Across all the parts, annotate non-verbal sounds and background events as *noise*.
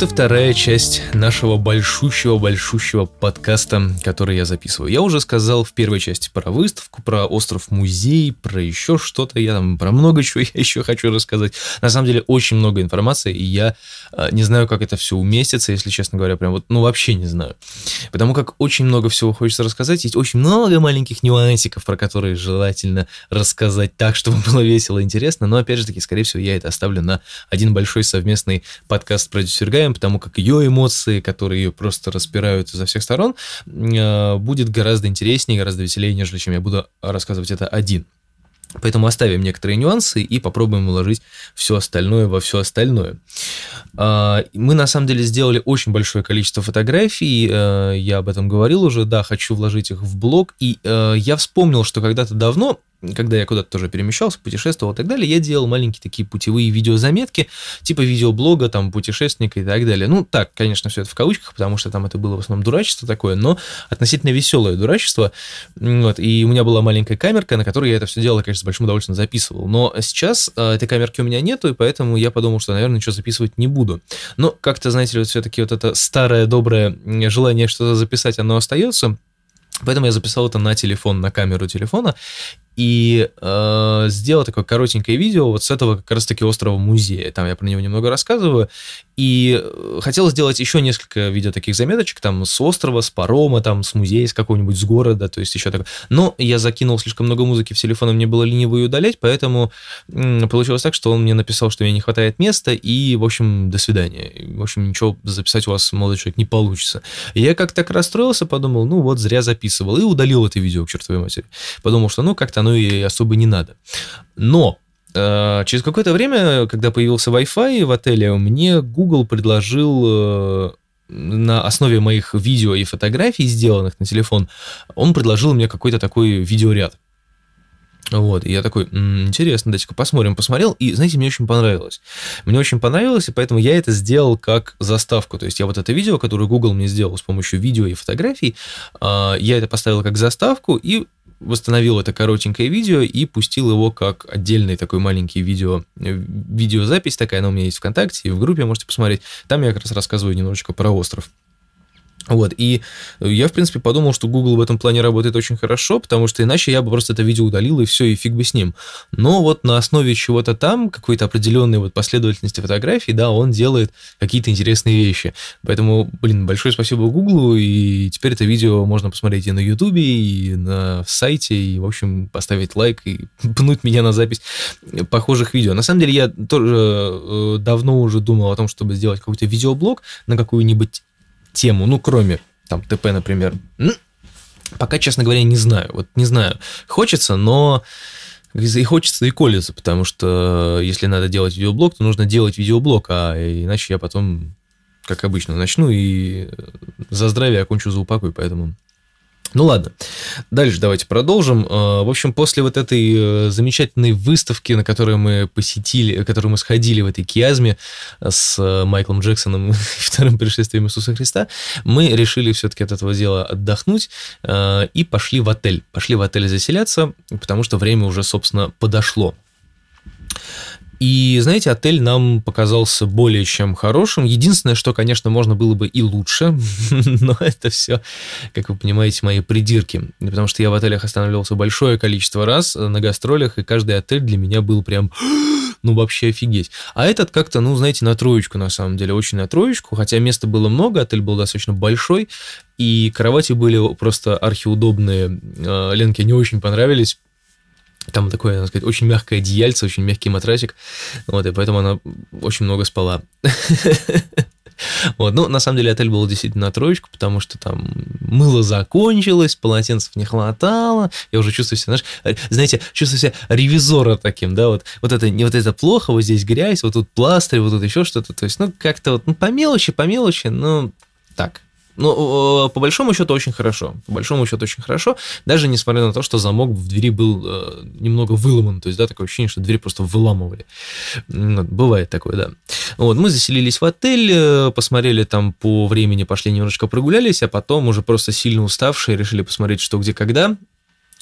Вот и вторая часть нашего большущего-большущего подкаста, который я записываю. Я уже сказал в первой части про выставку, про остров-музей, про еще что-то. Я там про много чего *laughs* я еще хочу рассказать. На самом деле очень много информации, и я э, не знаю, как это все уместится, если честно говоря, прям вот, ну вообще не знаю. Потому как очень много всего хочется рассказать, есть очень много маленьких нюансиков, про которые желательно рассказать так, чтобы *laughs* было весело и интересно. Но опять же таки, скорее всего, я это оставлю на один большой совместный подкаст про Дюсергаем, потому как ее эмоции, которые ее просто распирают изо всех сторон, э, будет гораздо интереснее, гораздо веселее, нежели чем я буду рассказывать это один. Поэтому оставим некоторые нюансы и попробуем уложить все остальное во все остальное. А, мы на самом деле сделали очень большое количество фотографий, э, я об этом говорил уже, да, хочу вложить их в блог, и э, я вспомнил, что когда-то давно когда я куда-то тоже перемещался, путешествовал и так далее, я делал маленькие такие путевые видеозаметки, типа видеоблога, там, путешественника и так далее. Ну, так, конечно, все это в кавычках, потому что там это было в основном дурачество такое, но относительно веселое дурачество. Вот, и у меня была маленькая камерка, на которой я это все дело, конечно, с большим удовольствием записывал. Но сейчас э, этой камерки у меня нету, и поэтому я подумал, что, наверное, ничего записывать не буду. Но как-то, знаете ли, вот все-таки вот это старое доброе желание что-то записать, оно остается. Поэтому я записал это на телефон, на камеру телефона и э, сделал такое коротенькое видео вот с этого как раз-таки острова музея. Там я про него немного рассказываю. И э, хотел сделать еще несколько видео таких заметочек, там с острова, с парома, там с музея, с какого-нибудь, с города, то есть еще такое. Но я закинул слишком много музыки в телефон, и мне было лениво ее удалять, поэтому получилось так, что он мне написал, что мне не хватает места, и, в общем, до свидания. В общем, ничего записать у вас, молодой человек, не получится. И я как-то так расстроился, подумал, ну вот, зря записывал, и удалил это видео к чертовой матери. Подумал, что ну как-то оно и особо не надо. Но э, Через какое-то время, когда появился Wi-Fi в отеле, мне Google предложил э, на основе моих видео и фотографий, сделанных на телефон, он предложил мне какой-то такой видеоряд. Вот, и я такой, м-м, интересно, дайте-ка посмотрим. Посмотрел, и, знаете, мне очень понравилось. Мне очень понравилось, и поэтому я это сделал как заставку. То есть я вот это видео, которое Google мне сделал с помощью видео и фотографий, э, я это поставил как заставку и восстановил это коротенькое видео и пустил его как отдельный такой маленький видео, э, видеозапись такая, она у меня есть ВКонтакте, и в группе можете посмотреть. Там я как раз рассказываю немножечко про остров. Вот, и я, в принципе, подумал, что Google в этом плане работает очень хорошо, потому что иначе я бы просто это видео удалил, и все, и фиг бы с ним. Но вот на основе чего-то там, какой-то определенной вот последовательности фотографий, да, он делает какие-то интересные вещи. Поэтому, блин, большое спасибо Google, и теперь это видео можно посмотреть и на YouTube, и на сайте, и, в общем, поставить лайк и *laughs* пнуть меня на запись похожих видео. На самом деле, я тоже э, давно уже думал о том, чтобы сделать какой-то видеоблог на какую-нибудь тему, ну, кроме там ТП, например. Пока, честно говоря, не знаю. Вот не знаю. Хочется, но и хочется, и колется, потому что если надо делать видеоблог, то нужно делать видеоблог, а иначе я потом, как обычно, начну и за здравие окончу за упокой, поэтому ну ладно, дальше давайте продолжим. Э, в общем, после вот этой э, замечательной выставки, на которую мы посетили, которую мы сходили в этой киазме с э, Майклом Джексоном *laughs* и вторым пришествием Иисуса Христа, мы решили все-таки от этого дела отдохнуть и пошли в отель. Пошли в отель заселяться, потому что время уже, собственно, подошло. И, знаете, отель нам показался более чем хорошим. Единственное, что, конечно, можно было бы и лучше, *laughs* но это все, как вы понимаете, мои придирки. Потому что я в отелях останавливался большое количество раз на гастролях, и каждый отель для меня был прям *gasps* ну вообще офигеть. А этот как-то, ну, знаете, на троечку на самом деле, очень на троечку, хотя места было много, отель был достаточно большой, и кровати были просто архиудобные. А, Ленке не очень понравились, там такое, надо сказать, очень мягкое одеяльце, очень мягкий матрасик. Вот, и поэтому она очень много спала. Вот, ну, на самом деле, отель был действительно троечку, потому что там мыло закончилось, полотенцев не хватало. Я уже чувствую себя, знаешь, знаете, чувствую себя ревизора таким, да, вот, вот это не вот это плохо, вот здесь грязь, вот тут пластырь, вот тут еще что-то. То есть, ну, как-то вот, ну, по мелочи, по мелочи, ну, так, ну, по большому счету очень хорошо. По большому счету очень хорошо. Даже несмотря на то, что замок в двери был э, немного выломан. То есть, да, такое ощущение, что дверь просто выламывали. Ну, бывает такое, да. Вот, мы заселились в отель, э, посмотрели там по времени, пошли немножечко прогулялись, а потом уже просто сильно уставшие решили посмотреть, что где когда.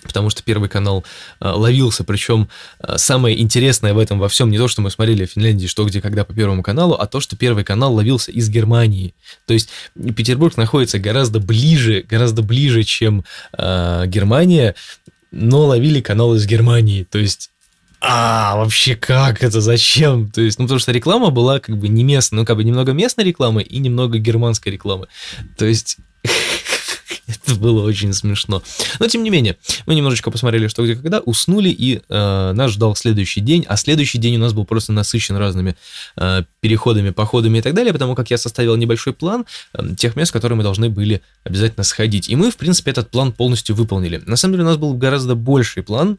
Потому что Первый канал э, ловился, причем э, самое интересное в этом во всем не то, что мы смотрели в Финляндии, что где, когда по Первому каналу, а то, что Первый канал ловился из Германии. То есть Петербург находится гораздо ближе, гораздо ближе, чем э, Германия, но ловили канал из Германии. То есть а, вообще как это, зачем? То есть, ну, потому что реклама была как бы не местная, ну, как бы немного местной рекламы и немного германской рекламы. То есть, это было очень смешно. Но, тем не менее, мы немножечко посмотрели, что где когда, уснули, и э, нас ждал следующий день, а следующий день у нас был просто насыщен разными э, переходами, походами и так далее, потому как я составил небольшой план э, тех мест, которые мы должны были обязательно сходить. И мы, в принципе, этот план полностью выполнили. На самом деле, у нас был гораздо больший план,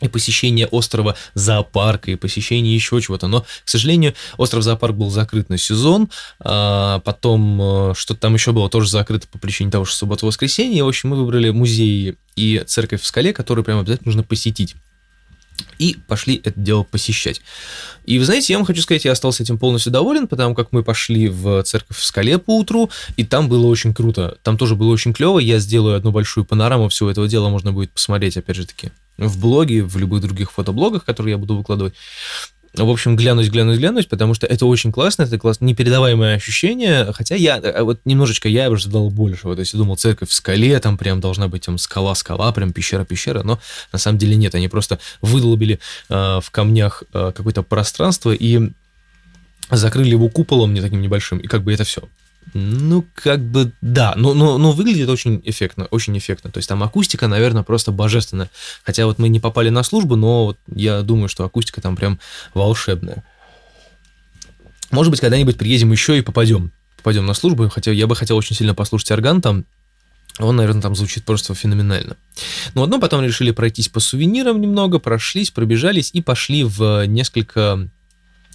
и посещение острова зоопарка, и посещение еще чего-то. Но, к сожалению, остров зоопарк был закрыт на сезон, а потом э, что-то там еще было тоже закрыто по причине того, что суббота-воскресенье. В общем, мы выбрали музей и церковь в скале, которую прямо обязательно нужно посетить. И пошли это дело посещать. И вы знаете, я вам хочу сказать, я остался этим полностью доволен, потому как мы пошли в церковь в скале по утру, и там было очень круто. Там тоже было очень клево. Я сделаю одну большую панораму всего этого дела, можно будет посмотреть, опять же таки, в блоге, в любых других фотоблогах, которые я буду выкладывать. В общем, глянуть, глянуть, глянуть, потому что это очень классно, это классно, непередаваемое ощущение, хотя я, э, вот немножечко я ожидал большего, то есть я думал, церковь в скале, там прям должна быть там скала-скала, прям пещера-пещера, но на самом деле нет, они просто выдолбили э, в камнях э, какое-то пространство и закрыли его куполом не таким небольшим, и как бы это все. Ну, как бы, да, но, но, но выглядит очень эффектно, очень эффектно. То есть там акустика, наверное, просто божественная. Хотя вот мы не попали на службу, но вот я думаю, что акустика там прям волшебная. Может быть, когда-нибудь приедем еще и попадем. Попадем на службу, хотя я бы хотел очень сильно послушать орган там, он, наверное, там звучит просто феноменально. Ну, одно потом решили пройтись по сувенирам немного, прошлись, пробежались и пошли в несколько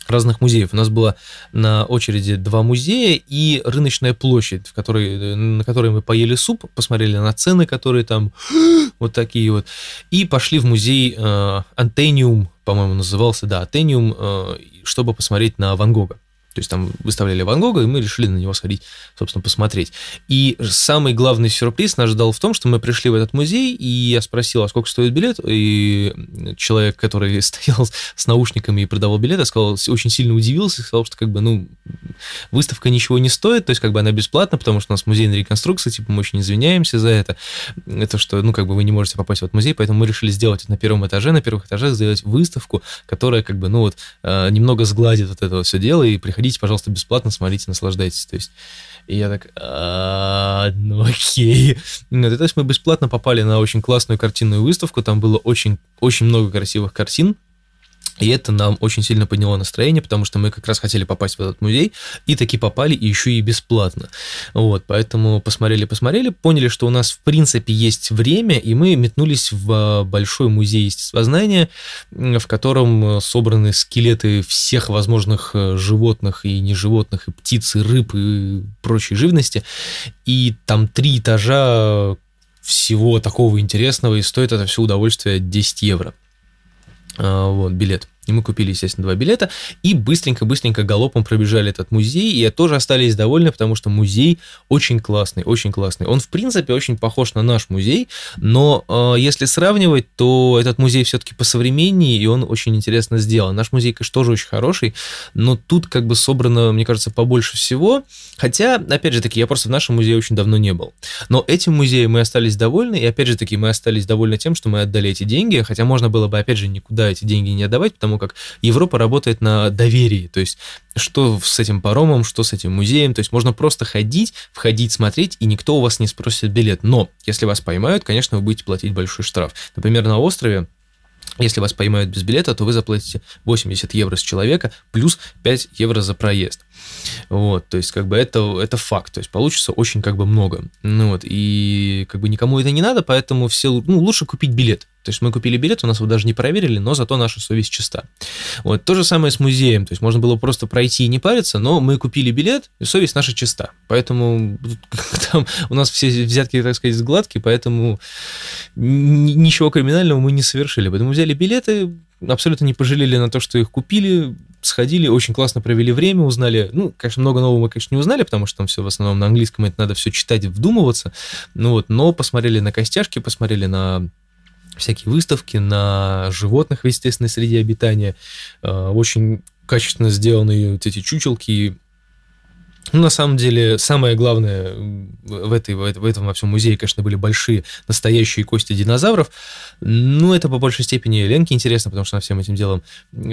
разных музеев. У нас было на очереди два музея и рыночная площадь, в которой, на которой мы поели суп, посмотрели на цены, которые там *gasps* вот такие вот, и пошли в музей э, по-моему, назывался, да, Антениум, э, чтобы посмотреть на Ван Гога. То есть там выставляли Ван Гога, и мы решили на него сходить, собственно, посмотреть. И самый главный сюрприз нас ждал в том, что мы пришли в этот музей, и я спросил, а сколько стоит билет, и человек, который *laughs* стоял с наушниками и продавал билеты, сказал, очень сильно удивился, сказал, что как бы, ну, выставка ничего не стоит, то есть как бы она бесплатна, потому что у нас музейная реконструкция, типа мы очень извиняемся за это, это что, ну, как бы вы не можете попасть в этот музей, поэтому мы решили сделать это на первом этаже, на первых этажах сделать выставку, которая как бы, ну, вот, э, немного сгладит вот это все дело, и приходите, пожалуйста, бесплатно, смотрите, наслаждайтесь. То есть, и я так, а, ну окей. Нет, то есть мы бесплатно попали на очень классную картинную выставку, там было очень, очень много красивых картин, и это нам очень сильно подняло настроение, потому что мы как раз хотели попасть в этот музей, и таки попали, и еще и бесплатно. Вот, поэтому посмотрели-посмотрели, поняли, что у нас в принципе есть время, и мы метнулись в а, большой музей естествознания, в котором собраны скелеты всех возможных э, животных и неживотных, и птиц, и рыб, и прочей живности. И там три этажа всего такого интересного, и стоит это все удовольствие 10 евро. А, вот, билет. И мы купили, естественно, два билета и быстренько-быстренько галопом пробежали этот музей, и тоже остались довольны, потому что музей очень классный, очень классный. Он, в принципе, очень похож на наш музей, но э, если сравнивать, то этот музей все-таки посовременнее, и он очень интересно сделан. Наш музей, конечно, тоже очень хороший, но тут как бы собрано, мне кажется, побольше всего. Хотя, опять же таки, я просто в нашем музее очень давно не был. Но этим музеем мы остались довольны, и опять же таки, мы остались довольны тем, что мы отдали эти деньги, хотя можно было бы, опять же, никуда эти деньги не отдавать, потому как Европа работает на доверии, то есть что с этим паромом, что с этим музеем, то есть можно просто ходить, входить, смотреть, и никто у вас не спросит билет. Но если вас поймают, конечно, вы будете платить большой штраф. Например, на острове если вас поймают без билета, то вы заплатите 80 евро с человека плюс 5 евро за проезд. Вот, то есть, как бы это, это факт, то есть, получится очень как бы много. Ну вот, и как бы никому это не надо, поэтому все, ну, лучше купить билет. То есть мы купили билет, у нас его даже не проверили, но зато наша совесть чиста. Вот то же самое с музеем. То есть можно было просто пройти и не париться, но мы купили билет, и совесть наша чиста. Поэтому *laughs* там у нас все взятки, так сказать, гладкие, поэтому ничего криминального мы не совершили. Поэтому взяли билеты, абсолютно не пожалели на то, что их купили, сходили, очень классно провели время, узнали, ну, конечно, много нового мы, конечно, не узнали, потому что там все в основном на английском, это надо все читать, вдумываться, ну вот, но посмотрели на костяшки, посмотрели на всякие выставки на животных в естественной среде обитания. Э, очень качественно сделанные вот эти чучелки, ну, на самом деле, самое главное в, этой, в этом во всем музее, конечно, были большие настоящие кости динозавров. Ну, это по большей степени Ленке интересно, потому что она всем этим делом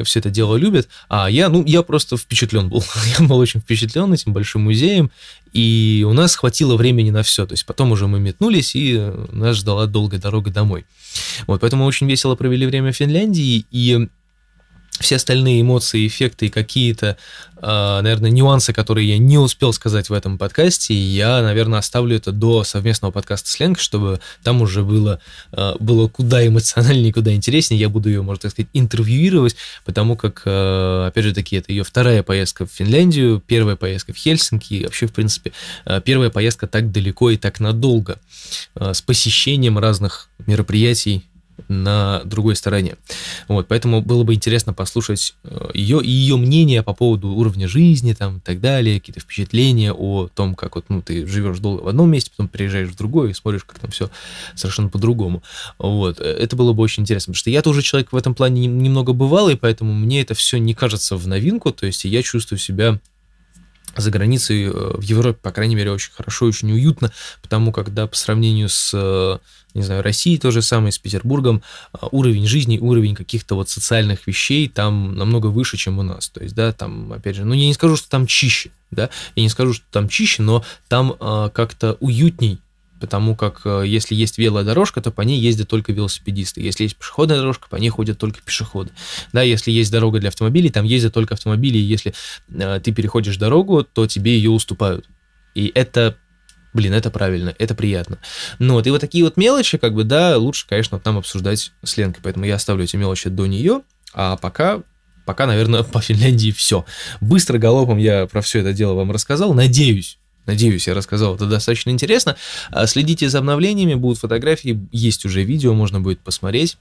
все это дело любит. А я, ну, я просто впечатлен был. *laughs* я был очень впечатлен этим большим музеем. И у нас хватило времени на все. То есть потом уже мы метнулись, и нас ждала долгая дорога домой. Вот, поэтому мы очень весело провели время в Финляндии. И все остальные эмоции, эффекты и какие-то, а, наверное, нюансы, которые я не успел сказать в этом подкасте, я, наверное, оставлю это до совместного подкаста с Ленкой, чтобы там уже было, а, было куда эмоциональнее, куда интереснее. Я буду ее, можно так сказать, интервьюировать, потому как, а, опять же таки, это ее вторая поездка в Финляндию, первая поездка в Хельсинки, и вообще, в принципе, первая поездка так далеко и так надолго, с посещением разных мероприятий на другой стороне. Вот, поэтому было бы интересно послушать ее э, и ее мнение по поводу уровня жизни там и так далее, какие-то впечатления о том, как вот, ну, ты живешь долго в одном месте, потом приезжаешь в другое и смотришь, как там все совершенно по-другому. Вот, э, это было бы очень интересно, потому что я тоже человек в этом плане немного бывалый, поэтому мне это все не кажется в новинку, то есть я чувствую себя за границей э, в Европе, по крайней мере, очень хорошо, очень уютно, потому когда по сравнению с не знаю, России то же самое, с Петербургом, а, уровень жизни, уровень каких-то вот социальных вещей там намного выше, чем у нас. То есть, да, там, опять же, ну, я не скажу, что там чище, да, я не скажу, что там чище, но там а, как-то уютней, потому как а, если есть велодорожка, то по ней ездят только велосипедисты. Если есть пешеходная дорожка, по ней ходят только пешеходы. Да, если есть дорога для автомобилей, там ездят только автомобили, и если а, ты переходишь дорогу, то тебе ее уступают. И это блин, это правильно, это приятно. Ну вот, и вот такие вот мелочи, как бы, да, лучше, конечно, вот нам обсуждать с Ленкой, поэтому я оставлю эти мелочи до нее, а пока пока, наверное, *laughs* по Финляндии все. Быстро галопом я про все это дело вам рассказал. Надеюсь, Надеюсь, я рассказал это достаточно интересно. А следите за обновлениями, будут фотографии, есть уже видео, можно будет посмотреть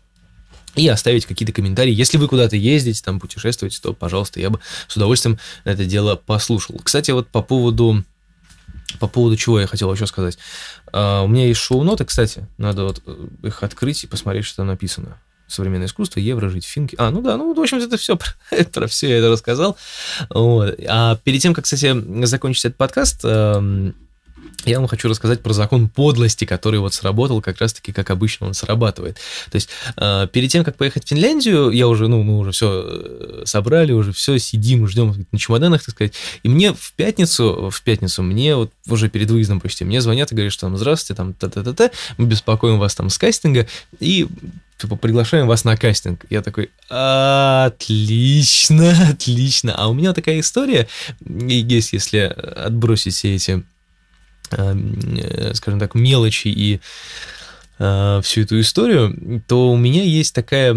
и оставить какие-то комментарии. Если вы куда-то ездите, там путешествуете, то, пожалуйста, я бы с удовольствием это дело послушал. Кстати, вот по поводу по поводу чего я хотел еще сказать. Uh, у меня есть шоу-ноты, кстати, надо вот э, их открыть и посмотреть, что там написано. Современное искусство, евро, жить, финки. А, ну да, ну, в общем, это все, про, *laughs* про все я это рассказал. Вот. А перед тем, как, кстати, закончить этот подкаст, uh, я вам хочу рассказать про закон подлости, который вот сработал как раз-таки, как обычно он срабатывает. То есть э, перед тем, как поехать в Финляндию, я уже, ну, мы уже все э, собрали, уже все сидим, ждем на чемоданах, так сказать. И мне в пятницу, в пятницу мне вот уже перед выездом почти, мне звонят и говорят, что там, здравствуйте, там, та-та-та-та, мы беспокоим вас там с кастинга, и типа, приглашаем вас на кастинг. Я такой, отлично, отлично. А у меня такая история, есть, если отбросить все эти скажем так, мелочи и э, всю эту историю, то у меня есть такая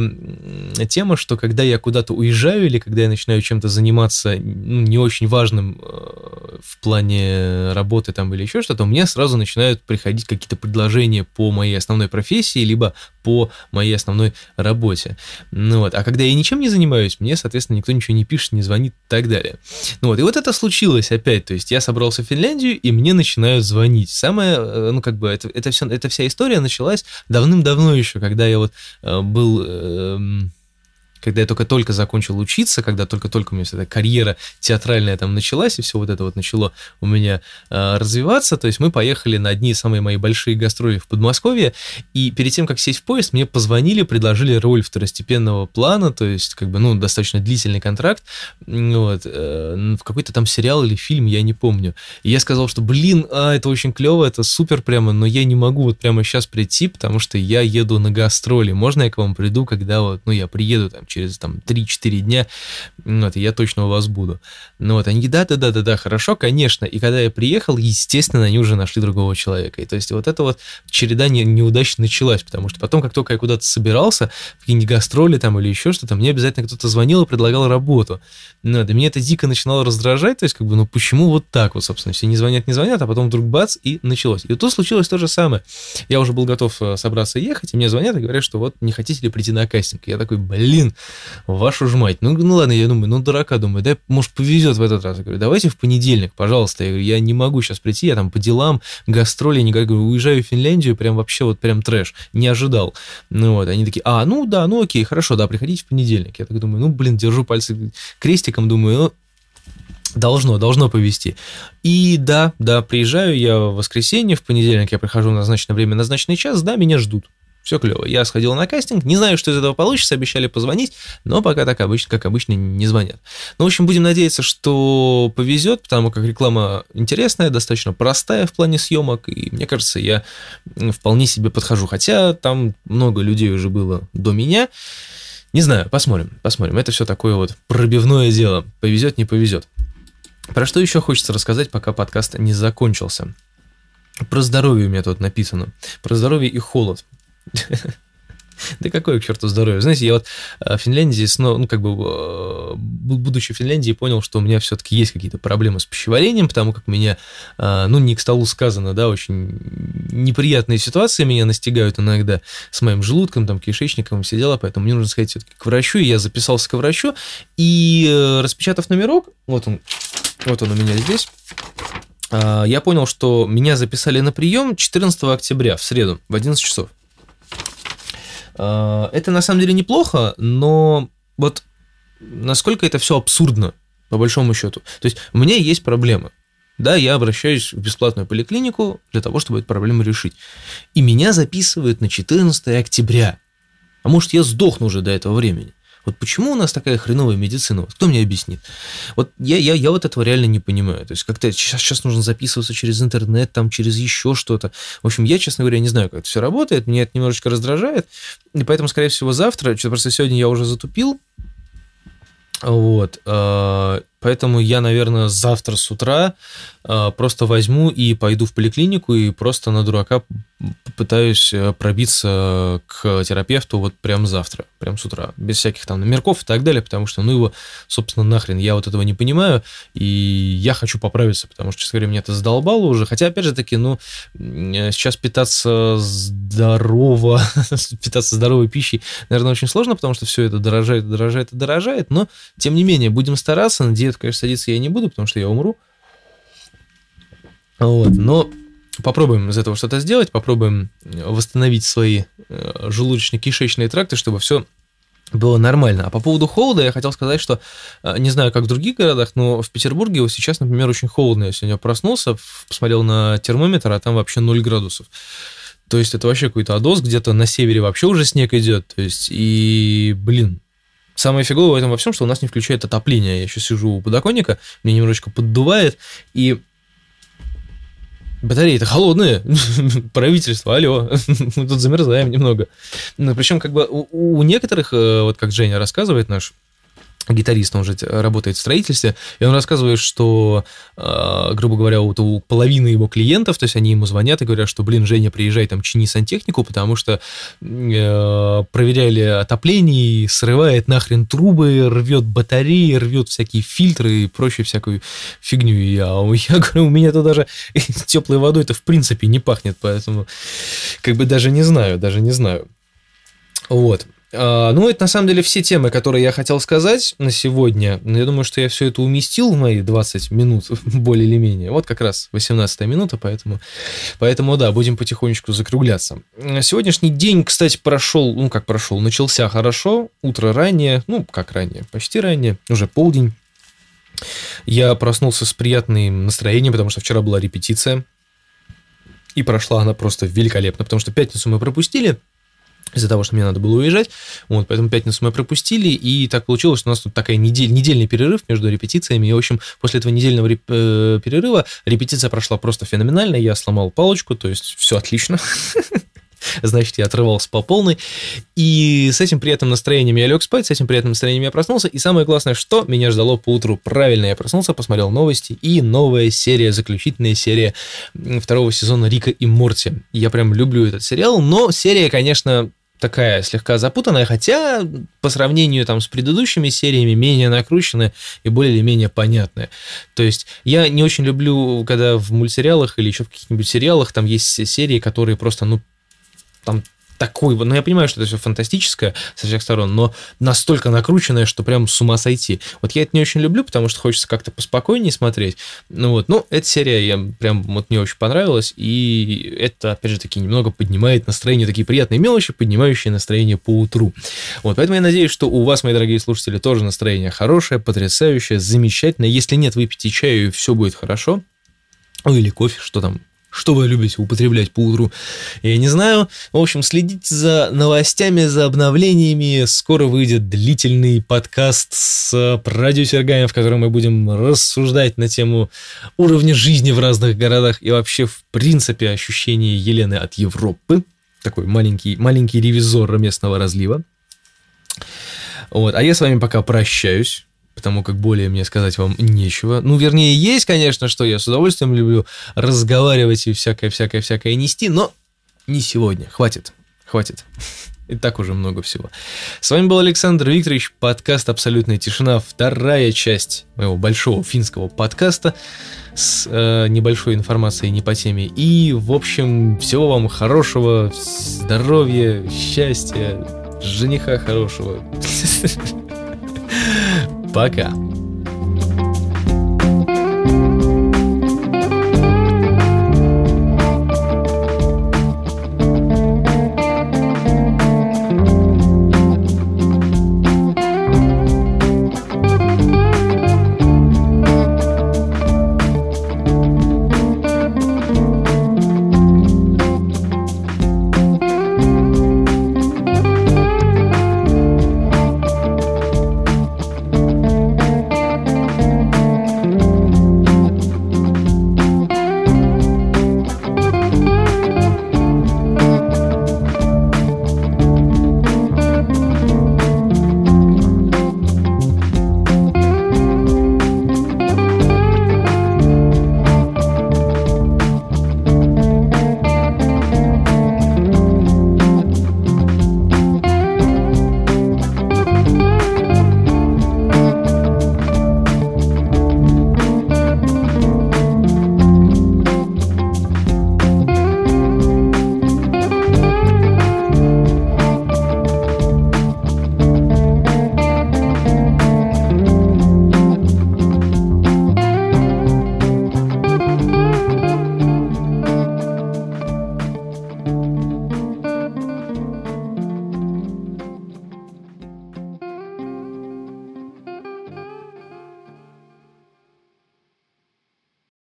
тема, что когда я куда-то уезжаю или когда я начинаю чем-то заниматься ну, не очень важным э, в плане работы там или еще что-то, меня сразу начинают приходить какие-то предложения по моей основной профессии, либо по моей основной работе. Ну вот, а когда я ничем не занимаюсь, мне, соответственно, никто ничего не пишет, не звонит и так далее. Ну вот, и вот это случилось опять, то есть я собрался в Финляндию, и мне начинают звонить. Самое, э, ну как бы, это, это, все, эта вся история началась давным-давно еще, когда я вот э, был... Э, когда я только-только закончил учиться, когда только-только у меня вся эта карьера театральная там началась, и все вот это вот начало у меня э, развиваться, то есть мы поехали на одни самые мои большие гастроли в Подмосковье, и перед тем, как сесть в поезд, мне позвонили, предложили роль второстепенного плана, то есть как бы, ну, достаточно длительный контракт, вот, э, в какой-то там сериал или фильм, я не помню. И я сказал, что, блин, а, это очень клево, это супер прямо, но я не могу вот прямо сейчас прийти, потому что я еду на гастроли. Можно я к вам приду, когда вот, ну, я приеду там через там 3-4 дня, вот, я точно у вас буду. Ну вот, они, да-да-да-да-да, хорошо, конечно. И когда я приехал, естественно, они уже нашли другого человека. И то есть вот эта вот череда не, неудач началась, потому что потом, как только я куда-то собирался, в какие-нибудь гастроли там или еще что-то, мне обязательно кто-то звонил и предлагал работу. Ну, да, меня это дико начинало раздражать, то есть как бы, ну почему вот так вот, собственно, все не звонят, не звонят, а потом вдруг бац, и началось. И тут случилось то же самое. Я уже был готов э, собраться ехать, и мне звонят и говорят, что вот не хотите ли прийти на кастинг. Я такой, блин, Вашу ж мать. Ну, ну ладно, я думаю, ну дурака, думаю, да, может, повезет в этот раз. Я говорю, давайте в понедельник, пожалуйста. Я говорю, я не могу сейчас прийти, я там по делам, гастроли, не говорю, уезжаю в Финляндию, прям вообще вот прям трэш. Не ожидал. Ну вот, они такие, а, ну да, ну окей, хорошо, да, приходите в понедельник. Я так думаю, ну, блин, держу пальцы крестиком, думаю, ну, Должно, должно повести. И да, да, приезжаю я в воскресенье, в понедельник я прихожу в назначенное время, назначенный час, да, меня ждут. Все клево. Я сходил на кастинг, не знаю, что из этого получится, обещали позвонить, но пока так обычно, как обычно, не звонят. Ну, в общем, будем надеяться, что повезет, потому как реклама интересная, достаточно простая в плане съемок, и мне кажется, я вполне себе подхожу. Хотя там много людей уже было до меня. Не знаю, посмотрим, посмотрим. Это все такое вот пробивное дело. Повезет, не повезет. Про что еще хочется рассказать, пока подкаст не закончился? Про здоровье у меня тут написано. Про здоровье и холод. Да какое к черту здоровье? Знаете, я вот э, в Финляндии, ну, как бы, э, будучи в Финляндии, понял, что у меня все-таки есть какие-то проблемы с пищеварением, потому как меня, э, ну, не к столу сказано, да, очень неприятные ситуации меня настигают иногда с моим желудком, там, кишечником, все дела, поэтому мне нужно сходить все-таки к врачу, и я записался к врачу, и распечатав номерок, вот он, вот он у меня здесь, я понял, что меня записали на прием 14 октября в среду в 11 часов. А, это на самом деле неплохо, но вот насколько это все абсурдно, по большому счету. То есть у меня есть проблемы. Да, я обращаюсь в бесплатную поликлинику для того, чтобы эту проблему решить. И меня записывают на 14 октября. А может, я сдохну уже до этого времени. Вот почему у нас такая хреновая медицина? Кто мне объяснит? Вот я, я, я вот этого реально не понимаю. То есть как-то сейчас, сейчас нужно записываться через интернет, там, через еще что-то. В общем, я, честно говоря, не знаю, как это все работает. Меня это немножечко раздражает. И поэтому, скорее всего, завтра, что просто сегодня я уже затупил, вот. Э, поэтому я, наверное, завтра с утра э, просто возьму и пойду в поликлинику и просто на дурака попытаюсь э, пробиться к терапевту вот прям завтра, прям с утра, без всяких там номерков и так далее, потому что, ну, его, собственно, нахрен, я вот этого не понимаю, и я хочу поправиться, потому что, честно говоря, меня это задолбало уже, хотя, опять же таки, ну, сейчас питаться здорово, *laughs* питаться здоровой пищей, наверное, очень сложно, потому что все это дорожает, дорожает дорожает, но, тем не менее, будем стараться, на диету, конечно, садиться я не буду, потому что я умру, вот, но попробуем из этого что-то сделать, попробуем э, восстановить свои э, желудочно-кишечные тракты, чтобы все было нормально. А по поводу холода я хотел сказать, что э, не знаю, как в других городах, но в Петербурге вот сейчас, например, очень холодно. Я сегодня проснулся, посмотрел на термометр, а там вообще 0 градусов. То есть это вообще какой-то одос, где-то на севере вообще уже снег идет. То есть, и, блин, Самое фиговое в этом во всем, что у нас не включает отопление. Я еще сижу у подоконника, мне немножечко поддувает, и батареи-то холодные, *laughs* правительство, алло, *laughs* мы тут замерзаем немного. Ну, Причем как бы у, некоторых, э, вот как Женя рассказывает наш гитарист, он же работает в строительстве, и он рассказывает, что, э, грубо говоря, вот у половины его клиентов, то есть они ему звонят и говорят, что, блин, Женя, приезжай там чини сантехнику, потому что э, проверяли отопление, срывает нахрен трубы, рвет батареи, рвет всякие фильтры и прочую всякую фигню. И я, *laughs* я говорю, у меня тут даже *laughs* теплой водой это в принципе не пахнет, поэтому как бы даже не знаю, даже не знаю. Вот. А, ну, это на самом деле все темы, которые я хотел сказать на сегодня. Я думаю, что я все это уместил в мои 20 минут, *laughs* более или менее. Вот как раз 18 минута, поэтому, поэтому да, будем потихонечку закругляться. Сегодняшний день, кстати, прошел, ну как прошел, начался хорошо, утро раннее, ну как раннее, почти раннее, уже полдень. Я проснулся с приятным настроением, потому что вчера была репетиция, и прошла она просто великолепно, потому что пятницу мы пропустили – из-за того, что мне надо было уезжать. Вот, поэтому пятницу мы пропустили, и так получилось, что у нас тут такая недель, недельный перерыв между репетициями. И, в общем, после этого недельного реп, э, перерыва репетиция прошла просто феноменально. Я сломал палочку, то есть все отлично. *laughs* Значит, я отрывался по полной. И с этим приятным настроением я лег спать, с этим приятным настроением я проснулся. И самое классное, что меня ждало по утру. Правильно, я проснулся, посмотрел новости. И новая серия, заключительная серия второго сезона Рика и Морти. Я прям люблю этот сериал. Но серия, конечно, такая слегка запутанная, хотя по сравнению там с предыдущими сериями менее накрученная и более или менее понятная. То есть я не очень люблю, когда в мультсериалах или еще в каких-нибудь сериалах там есть серии, которые просто, ну, там такой, ну я понимаю, что это все фантастическое со всех сторон, но настолько накрученное, что прям с ума сойти. Вот я это не очень люблю, потому что хочется как-то поспокойнее смотреть. Ну вот, ну, эта серия я прям вот мне очень понравилась, и это, опять же таки, немного поднимает настроение, такие приятные мелочи, поднимающие настроение по утру. Вот, поэтому я надеюсь, что у вас, мои дорогие слушатели, тоже настроение хорошее, потрясающее, замечательное. Если нет, выпейте чаю, и все будет хорошо. Ну или кофе, что там что вы любите употреблять по утру? Я не знаю. В общем, следите за новостями, за обновлениями. Скоро выйдет длительный подкаст с продюсерами, в котором мы будем рассуждать на тему уровня жизни в разных городах и вообще, в принципе, ощущение Елены от Европы. Такой маленький, маленький ревизор местного разлива. Вот. А я с вами пока прощаюсь потому как более мне сказать вам нечего. Ну, вернее, есть, конечно, что я с удовольствием люблю разговаривать и всякое-всякое-всякое нести, но не сегодня. Хватит, хватит. И так уже много всего. С вами был Александр Викторович, подкаст «Абсолютная тишина», вторая часть моего большого финского подкаста с э, небольшой информацией не по теме. И, в общем, всего вам хорошего, здоровья, счастья, жениха хорошего. *laughs* Пока!